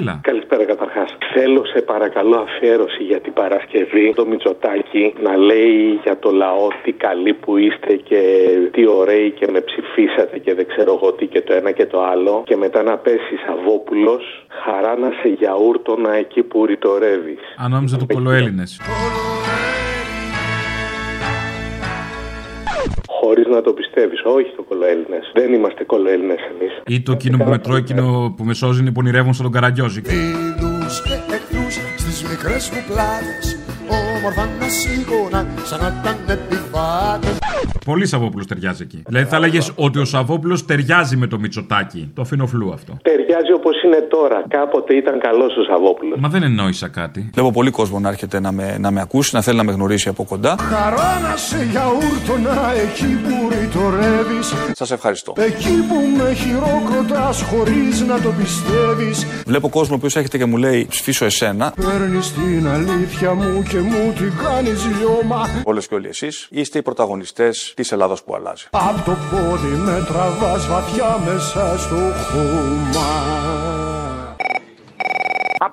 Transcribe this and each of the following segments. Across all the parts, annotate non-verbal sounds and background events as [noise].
Έλα. Καλησπέρα καταρχάς. Θέλω σε παρακαλώ αφιέρωση για την Παρασκευή το Μητσοτάκι να λέει για το λαό τι καλοί που είστε και τι ωραίοι και με ψηφίσατε και δεν ξέρω εγώ τι και το ένα και το άλλο. Και μετά να πέσει Σαββόπουλος χαρά να σε γιαούρτονα εκεί που ρητορεύεις. Αν νόμιζα το Χωρί να το πιστεύεις. Όχι το κολοέλληνες. Δεν είμαστε κολοέλληνες εμείς. Ή το εκείνο που μετρώ, εκείνο που με σώζει είναι που ονειρεύουν στον Καραγκιόζη. Φίλους και εχθρούς στις μικρές μου πλάτες Όμορφα να σίγουρα σαν να ήταν επιβάτες Πολύ Σαββόπουλος ταιριάζει εκεί. Δηλαδή θα έλεγες ότι ο Σαββόπουλος ταιριάζει με το Μητσοτάκι. Το αφήνω φλού αυτό. Ταιριάζει όπως είναι τώρα. Κάποτε ήταν καλός ο Σαββόπουλος. Μα δεν εννόησα κάτι. Βλέπω πολύ κόσμο να έρχεται να με, να με ακούσει, να θέλει να με γνωρίσει από κοντά. Χαρά να σε γιαούρτονα εκεί που ρητορεύεις Σας ευχαριστώ. Εκεί που με χειροκροτάς χωρίς να το πιστεύεις Βλέπω κόσμο ο οποίος έρχεται και μου λέει ψηφίσω εσένα. Παίρνεις την αλήθεια μου και μου την κάνεις λιώμα Όλες και όλοι εσείς είστε οι πρωταγωνιστές της Ελλάδας που αλλάζει. Απ' το πόδι με τραβάς βαθιά μέσα στο χώμα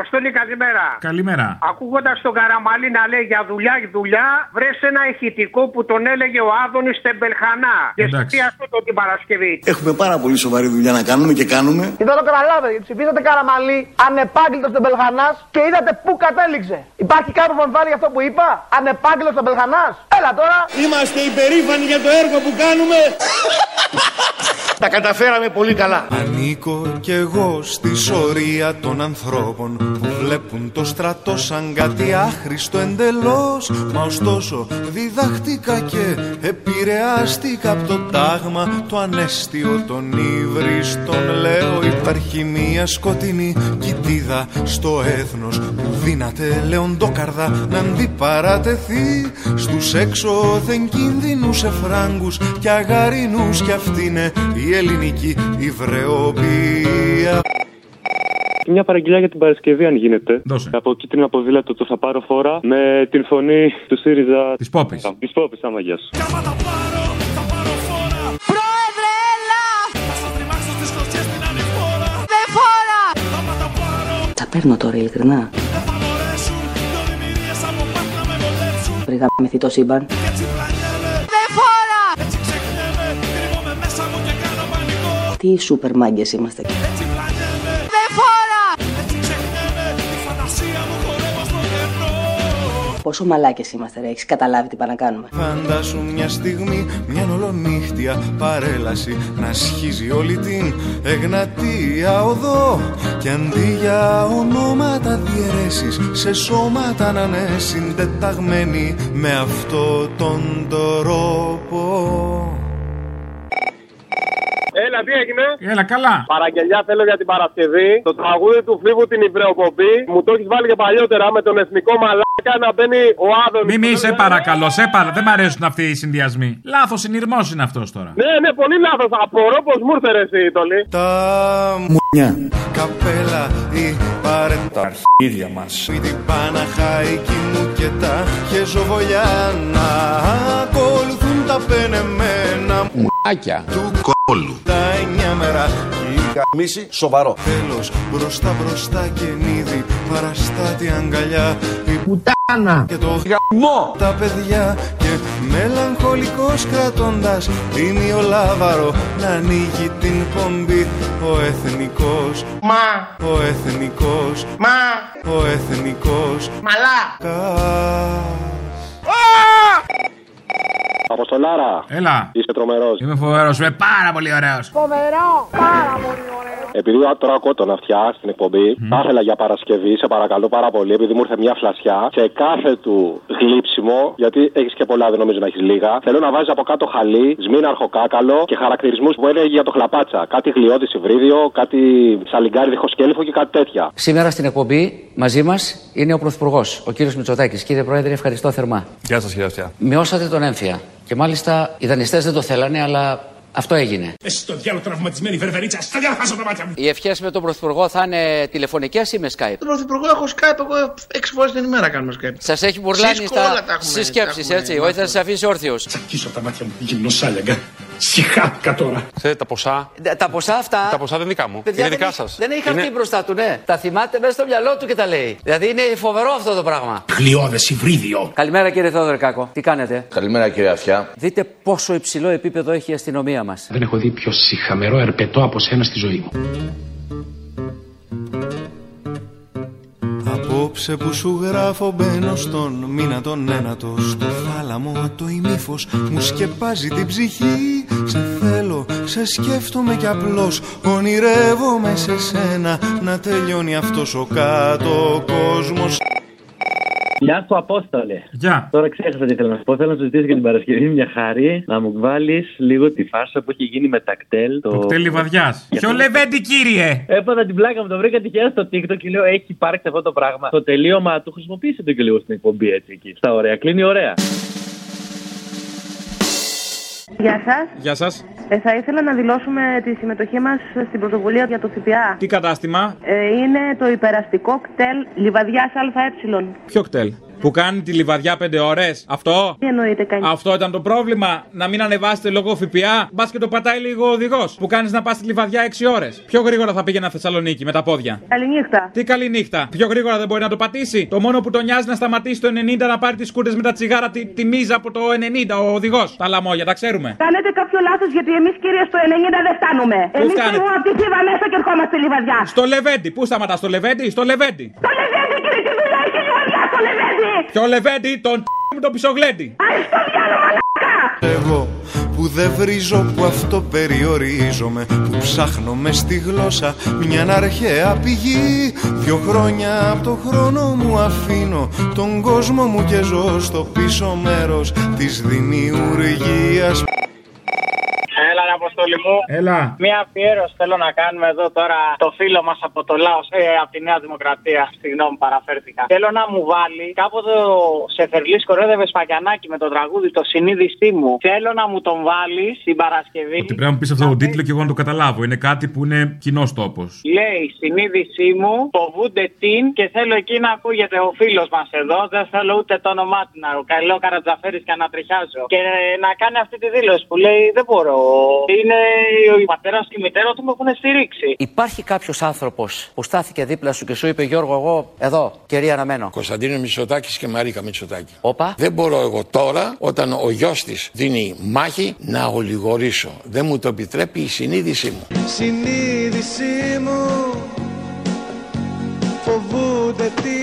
Αποστόλη, καλημέρα. Καλημέρα. Ακούγοντας τον Καραμαλή να λέει για δουλειά, δουλειά, βρες ένα ηχητικό που τον έλεγε ο Άδωνης Τεμπελχανά. Και Εντάξει. τι αυτό το την Παρασκευή. Έχουμε πάρα πολύ σοβαρή δουλειά να κάνουμε και κάνουμε. Και δεν το καταλάβετε, γιατί ψηφίσατε Καραμαλή, ανεπάγγελτος Μπελχανά και είδατε πού κατέληξε. Υπάρχει κάποιο που αμφιβάλλει για αυτό που είπα, ανεπάγγελτος Μπελχανά. Έλα τώρα. Είμαστε υπερήφανοι για το έργο που κάνουμε. [laughs] Τα καταφέραμε πολύ καλά. Ανήκω κι εγώ στη σωρία των ανθρώπων που βλέπουν το στρατό σαν κάτι άχρηστο εντελώς. Μα ωστόσο διδαχτήκα και επηρεάστηκα από το τάγμα το ανέστιο των ύβριστων Λέω υπάρχει μια σκοτεινή κοιτίδα στο έθνος που δύναται λεοντόκαρδα να αντιπαρατεθεί στους έξωθεν κίνδυνους εφράγκους και αγαρινούς κι αυτή είναι η ελληνική υβρεοπία Μια παραγγελιά για την Παρασκευή, αν γίνεται. Δώσε. Από κίτρινο ποδήλατο το θα πάρω φορά με την φωνή του ΣΥΡΙΖΑ. Της Πόπης. Της Πόπης, άμα γεια σου. Πρόεδρε, έλα! Δεν φόρα! Τα παίρνω τώρα ειλικρινά. Βρήκα το σύμπαν. Δεν φόρα! Τι σούπερ μάγκες είμαστε. Πόσο μαλάκες είμαστε ρε, έχεις καταλάβει τι πάνε να κάνουμε. Φαντάσου μια στιγμή, μια ολονύχτια παρέλαση να σχίζει όλη την Εγνατία οδό και αντί για ονόματα διαιρέσεις σε σώματα να είναι συντεταγμένοι με αυτό τον τρόπο. Έλα, τι έγινε; Έλα, καλά. Παραγγελιά θέλω για την Παρασκευή. Το τραγούδι του Φίβου την Ιβρεοκοπή. Μου το έχεις βάλει και παλιότερα με τον εθνικό μαλάκα να μπαίνει ο Άδωνης. Μη μη, σε παρακαλώ, σε παρα... Δεν μ' αρέσουν αυτοί οι συνδυασμοί. Λάθος συνειρμός είναι αυτός τώρα. Ναι, ναι, πολύ λάθος. Απορώ πως μου ήρθε ρε εσύ, Τολί. Τα Μουνιά. καπέλα ή παρέτα Τα αρχίδια μας. Ή την Παναχαϊκή μου και τα χεζοβολιά να ακολουθούν τα πενεμένα μου Άκια. του κόλου τα εννιά μέρα Μίση σοβαρό. Τέλος μπροστά μπροστά και νίδι παραστάτη αγκαλιά. Η πουτάνα. και το γαμό τα παιδιά και μελαγχολικός κρατώντας. Ημιολάβαρο να ανοίγει την πομπή. Ο εθνικός Μα, ο εθνικός μα, ο εθνικός. Μαλά. Αποστολάρα. Έλα. Είσαι τρομερός. Είμαι φοβερός, είμαι πάρα πολύ ωραίος. Φοβερό, πάρα πολύ ωραίος. Επειδή τώρα ακούω τον αυτιά στην εκπομπή, θα ήθελα για Παρασκευή, σε παρακαλώ πάρα πολύ, επειδή μου ήρθε μια φλασιά, σε κάθε του γλύψιμο, γιατί έχεις και πολλά, δεν νομίζω να έχεις λίγα, θέλω να βάζεις από κάτω χαλί, σμήναρχο κάκαλο και χαρακτηρισμούς που έλεγε για το χλαπάτσα. Κάτι γλιώδη υβρίδιο, κάτι σαλιγκάρι διχοσκέλυφο και κάτι τέτοια. Σήμερα στην εκπομπή μαζί μας είναι ο Πρωθυπουργός, ο κύριος Μητσοτάκης. Κύριε Πρόεδρε, ευχαριστώ θερμά. Γεια σας, κύριε Αυτιά. Μειώσατε τον έμφυα. Και μάλιστα οι δανειστές δεν το θέλανε, αλλά αυτό έγινε. Εσύ το διάλογο τραυματισμένη βερβερίτσα, στα διάλογο τα μάτια μου. Οι ευχές με τον Πρωθυπουργό θα είναι τηλεφωνικές ή με Skype; Τον Πρωθυπουργό έχω Skype, εγώ έξι φορές την ημέρα κάνουμε Skype. Σας έχει μπουρλάνει Cisco όλα τα στα... έχουμε, στις σκέψεις, τα έχουμε έτσι. Όχι θα σας αφήσει όρθιος. Τσακίσω τα μάτια μου, γυμνοσάλιαγκα. Συχάθηκα τώρα. Ξέρετε τα ποσά. Ε, Τα ποσά αυτά. Τα ποσά δεν είναι δικά μου. Παιδιά, είναι δεν δικά έχει- σας. Δεν έχει χαρτί μπροστά του, ναι. Τα θυμάται μέσα στο μυαλό του και τα λέει. Δηλαδή είναι φοβερό αυτό το πράγμα. Χλιώδες υβρίδιο. Καλημέρα κύριε Θόδωρε Κάκο. Τι κάνετε; Καλημέρα κύριε Αυτιά. Δείτε πόσο υψηλό επίπεδο έχει η αστυνομία μας. Δεν έχω δει πιο συχαμερό ερπετό από σένα στη ζωή μου. Απόψε που σου γράφω μπαίνω στον μήνα τον ένατο Στο θάλαμο το ημίφος μου σκεπάζει την ψυχή Σε θέλω, σε σκέφτομαι κι απλώς ονειρεύομαι σε σένα Να τελειώνει αυτός ο κάτω κόσμος Γεια σου, Απόστολε. Γεια. Τώρα ξέχασα τι θέλω να σου πω. Θέλω να σου ζητήσω για την Παρασκευή μια χάρη να μου βάλεις λίγο τη φάρσα που έχει γίνει με τα κτέλ. Το, Το κτέλ βαδιά. Ποιο λεβέντι, κύριε! Έπαθα την πλάκα μου, το βρήκα τυχαία στο TikTok και λέω: Έχει υπάρξει αυτό το πράγμα. Το τελείωμα του χρησιμοποίησε το και λίγο στην εκπομπή έτσι εκεί. Στα ωραία. Κλείνει ωραία. Γεια σας. Γεια σας. Ε, θα ήθελα να δηλώσουμε τη συμμετοχή μας στην πρωτοβουλία για το ΦΠΑ. Τι κατάστημα, Ε, είναι το υπεραστικό κτέλ Λιβαδιάς ΑΕ. ποιο κτέλ; Που κάνει τη λιβαδιά 5 ώρες. Αυτό; Τι εννοείται κάνει. Αυτό ήταν το πρόβλημα. Να μην ανεβάσετε λόγω ΦΠΑ. Μπας και το πατάει λίγο ο οδηγός. Που κάνεις να πας στη λιβαδιά 6 ώρες. Πιο γρήγορα θα πήγαινα Θεσσαλονίκη με τα πόδια. Καληνύχτα. Τι καλή νύχτα. Πιο γρήγορα δεν μπορεί να το πατήσει. Το μόνο που τον νοιάζει να σταματήσει το 90 να πάρει τις κούρτε με τα τσιγάρα τη, τη μίζα από το 90 ο οδηγός. Τα λαμόγια, τα ξέρουμε. Κάνετε κάποιο λάθος γιατί εμείς κύριε στο 90 δεν φτάνουμε. Εμείς φτάνετε; φεύγουμε από τη Θήβα μέσα και ερχόμαστε Λιβαδιά. Στο Λεβέντι. Πού σταματάς, στο Λεβέντι, στο Λεβέντι. Το Λεβέντι κύριε, τι δουλειά έχει η Λιβαδιά στο Λεβέντι. Ποιο Λεβέντι, τον με το πισογλέντι. Εγώ που δεν βρίζω που αυτό περιορίζομαι Που ψάχνω μες στη γλώσσα μια αρχαία πηγή Δυο χρόνια από το χρόνο μου αφήνω Τον κόσμο μου και ζω στο πίσω μέρος της δημιουργίας Έλα, ρε Αποστόλη μου. Έλα. Μία αφιέρωση θέλω να κάνουμε εδώ τώρα το φίλο μας από το Λάος, ε, από τη Νέα Δημοκρατία. Συγγνώμη, παραφέρθηκα. Θέλω να μου βάλει κάποτε ο Σεφερλής κορέδευε Σπακιανάκι με το τραγούδι Το συνείδησή μου. Θέλω να μου τον βάλει την Παρασκευή. Ότι πρέπει να μου πεις αυτό τον τίτλο και εγώ να το καταλάβω. Είναι κάτι που είναι κοινός τόπος. Λέει συνείδησή μου, φοβούνται την και θέλω εκεί να ακούγεται ο φίλος μας εδώ. Δεν θέλω ούτε το όνομά του να καλό καρατζαφέρη και να τριχιάζω. Και να κάνει αυτή τη δήλωση που λέει δεν μπορώ. Είναι ο πατέρας και η μητέρα του με έχουν στηρίξει. Υπάρχει κάποιος άνθρωπος που στάθηκε δίπλα σου και σου είπε Γιώργο, εγώ εδώ, κερί αναμένω. Κωνσταντίνο Μητσοτάκης και Μαρίκα Μητσοτάκη. Όπα. Δεν μπορώ εγώ τώρα, όταν ο γιος της δίνει μάχη, να ολιγορήσω. Δεν μου το επιτρέπει η συνείδησή μου. Συνείδησή μου φοβούνται την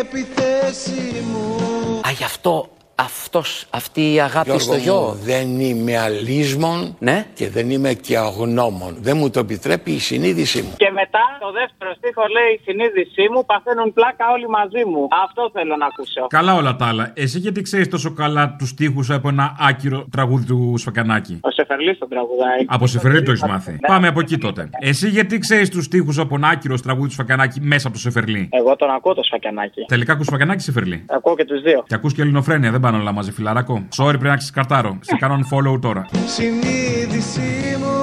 επιθέση μου Α, γι' αυτό αυτός, αυτή η αγάπη Γιώργο στο γιο. μου, δεν είμαι αλίσμον Ναι. και δεν είμαι και αγνώμων. Δεν μου το επιτρέπει η συνείδησή μου. Και μετά το δεύτερο στίχο λέει η συνείδησή μου παθαίνουν πλάκα όλοι μαζί μου. Αυτό θέλω να ακούσω. Καλά όλα τα άλλα. Εσύ γιατί ξέρεις τόσο καλά τους τείχου από ένα άκυρο τραγούδι του Σφακανάκη; Ο Σεφερλή τον τραγουδάει. Από Σεφερλί το έχεις μάθει. Ναι. Πάμε από εκεί τότε. Εσύ γιατί ξέρεις τους τείχου από ένα άκυρο τραγούδι του Σφακανάκη μέσα από το Σεφερλί; Εγώ τον ακούω το σφακιανάκι. Τελικά ακούς Σφακανάκη ή Σεφερλί; Ακούω και τους δύο. Και ακούς και ελληνοφρένεια, δεν πάνε όλα μαζί, φιλαράκο. Sorry, πρέπει να ξεσκαρτάρω. Σε κάνω follow τώρα. Συνείδησή μου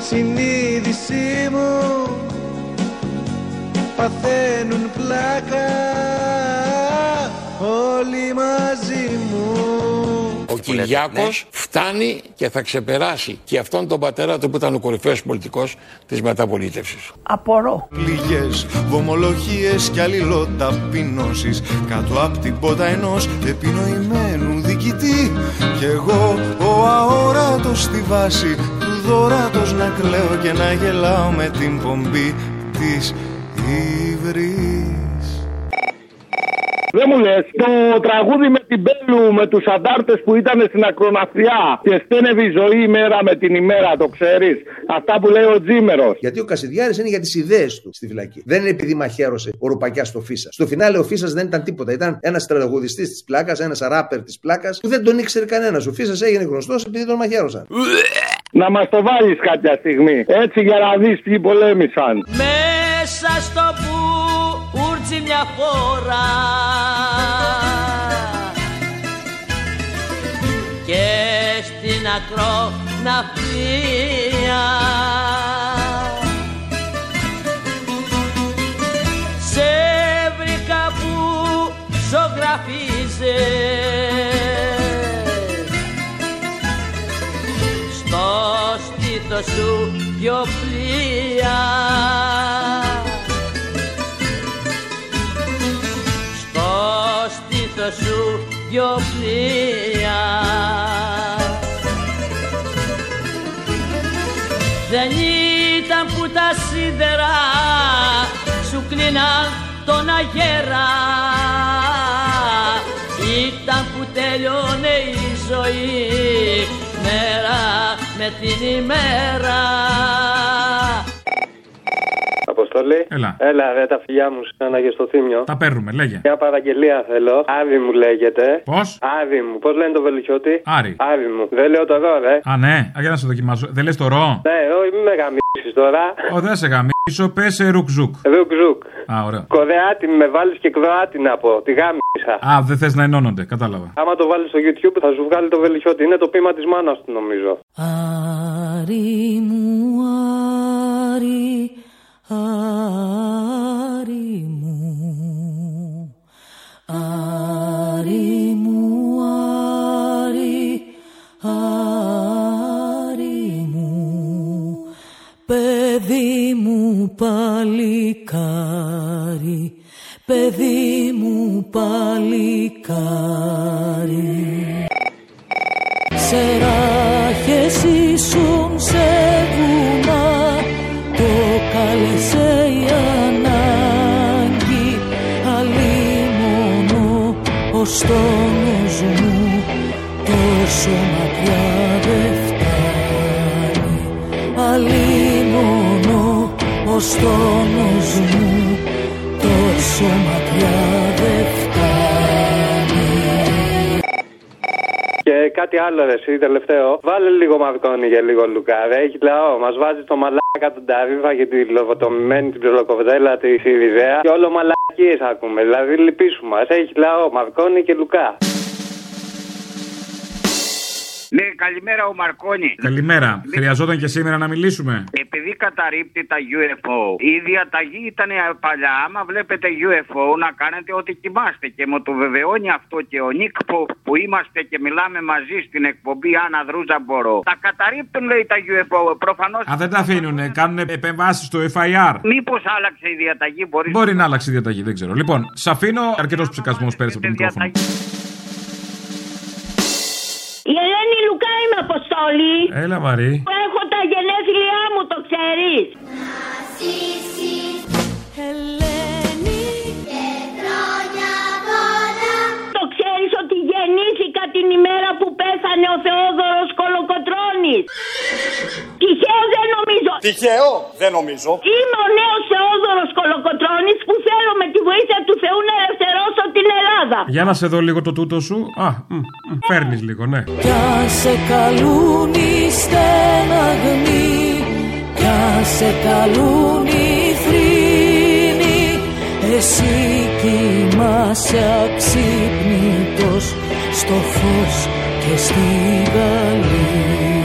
Συνείδησή μου. Παθαίνουν πλάκα Όλοι μαζί μου. Ο Κυριάκος φτάνει και θα ξεπεράσει και αυτόν τον πατέρα του που ήταν ο κορυφαίος πολιτικός της μεταπολίτευσης. Απορώ. Πληγές, βομολογίες και αλληλοταπεινώσεις. Κάτω απ' την πότα ενός επινοημένου διοικητή. Κι εγώ ο αόρατος στη βάση του δωράτος να κλαίω και να γελάω με την πομπή της ύβρης Δεν μου λες, το τραγούδι με την Μπέλου με τους αντάρτες που ήταν στην ακροναθιά και στένευε η ζωή ημέρα με την ημέρα, το ξέρεις. Αυτά που λέει ο Τζίμερος. Γιατί ο Κασιδιάρης είναι για τις ιδέες του στη φυλακή. Δεν είναι επειδή μαχαίρωσε ο Ρουπακιάς στο Φίσα. Στο φινάλε ο Φίσας δεν ήταν τίποτα. Ήταν ένας τραγουδιστής της πλάκας, ένας ράπερ της πλάκας που δεν τον ήξερε κανένας. Ο Φίσας έγινε γνωστός επειδή τον μαχαίρωσαν. Να μας το βάλεις κάποια στιγμή. Έτσι για να δεις ποιοι πολέμησαν. Μέσα στο μπούρτσι μια φορά Και στην ακροναφία Σε δυο πλοία. Στο στήθος σου δυο πλοία. Δεν ήταν που τα σίδερα σου κλείναν τον αγέρα. Ήταν που τέλειωνε η ζωή μέρα με την ημέρα Αποστολή. Έλα. Έλα, ρε, τα φιλιά μου σαν και στο θύμιο. Τα παίρνουμε, λέγε. Μια παραγγελία θέλω. Άδη μου λέγεται. Πώς; Άδη μου. Πώς λένε το βελουχιώτη. Άρη. Άδη μου. Δεν λέω το ρο, ρε. Α, ναι, Α, για να σε δοκιμάσω. Δεν λες το ρο; Ναι, όχι, μην με γαμίσεις τώρα. Ω, δεν σε γαμίσω, πες ρουκζουκ. Ρουκ ζουκ. Α, ωραία. Κορεάτη με βάλεις και Κροάτη να πω. Τη γάμισα. Α, δεν θες να ενώνονται, κατάλαβα. Άμα το βάλεις στο YouTube θα σου βγάλει το βελουχιώτη. Είναι το πείμα της μάνας του νομίζω. Άρη μου, Άρη, Άρη μου, Άρη μου, Άρη, Άρη μου, παιδί μου παλικάρι, παιδί μου παλικάρι. Σε ράχες ήσουν σε βουνά. Το κάλεσε η ανάγκη. Αλλήμωνο ως τόνος μου. Τόσο μακριά δεν φτάνει. Αλλήμωνο ως τόνος μου κάτι άλλο, ρε, εσύ, τελευταίο. Βάλε λίγο μαρκόνι για λίγο Λουκά. Ρε, έχει λαό. Μας βάζει το μαλάκα του Νταρίβα και τη λοβοτομημένη την ψιλοκοβδέλα της Σιριζέα. Και όλο μαλακίες ακούμε. Δηλαδή λυπήσου μας. Έχει λαό. Μαρκόνι και Λουκά. Καλημέρα ο Μαρκόνη. Καλημέρα. Χρειαζόταν και σήμερα να μιλήσουμε. Επειδή καταρρύπτει τα UFO, η διαταγή ήταν παλιά. Άμα βλέπετε UFO, να κάνετε ό,τι κοιμάστε. Και μου το βεβαιώνει αυτό και ο Νίκ που, που είμαστε και μιλάμε μαζί στην εκπομπή Άννα Δρούζα Μπορώ. Τα καταρρύπτουν, λέει τα UFO. Προφανώ. Α, δεν τα αφήνουν. Κάνουν επεμβάσεις στο FIR. Μήπως άλλαξε η διαταγή, μπορεί Μπορεί να αλλάξει η διαταγή, δεν ξέρω. Λοιπόν, σα αφήνω αρκετός ψυχασμός πέρυσι από το μικρόφωνο. Αποστόλη. Έλα, Μαρή. Έχω τα γενέθλιά μου, το ξέρεις. Το ξέρεις ότι γεννήθηκα την ημέρα που πέθανε ο Θεόδωρος Κολοκοτρώνης. Τυχαίο δεν νομίζω. Τυχαίο, δεν νομίζω. Είμαι ο νέος Θεόδωρος Κολοκοτρώνης που θέλω με τη βοήθεια του Θεού να ελευθερώσω την Ελλάδα. Για να σε δω λίγο το τούτο σου. Α, φέρνεις λίγο, ναι. Κι αν σε καλούν οι στεναγμοί Κι αν σε καλούν οι θρήνοι Εσύ κοιμάσαι αξύπνητος Στο φως και στη γαλήνη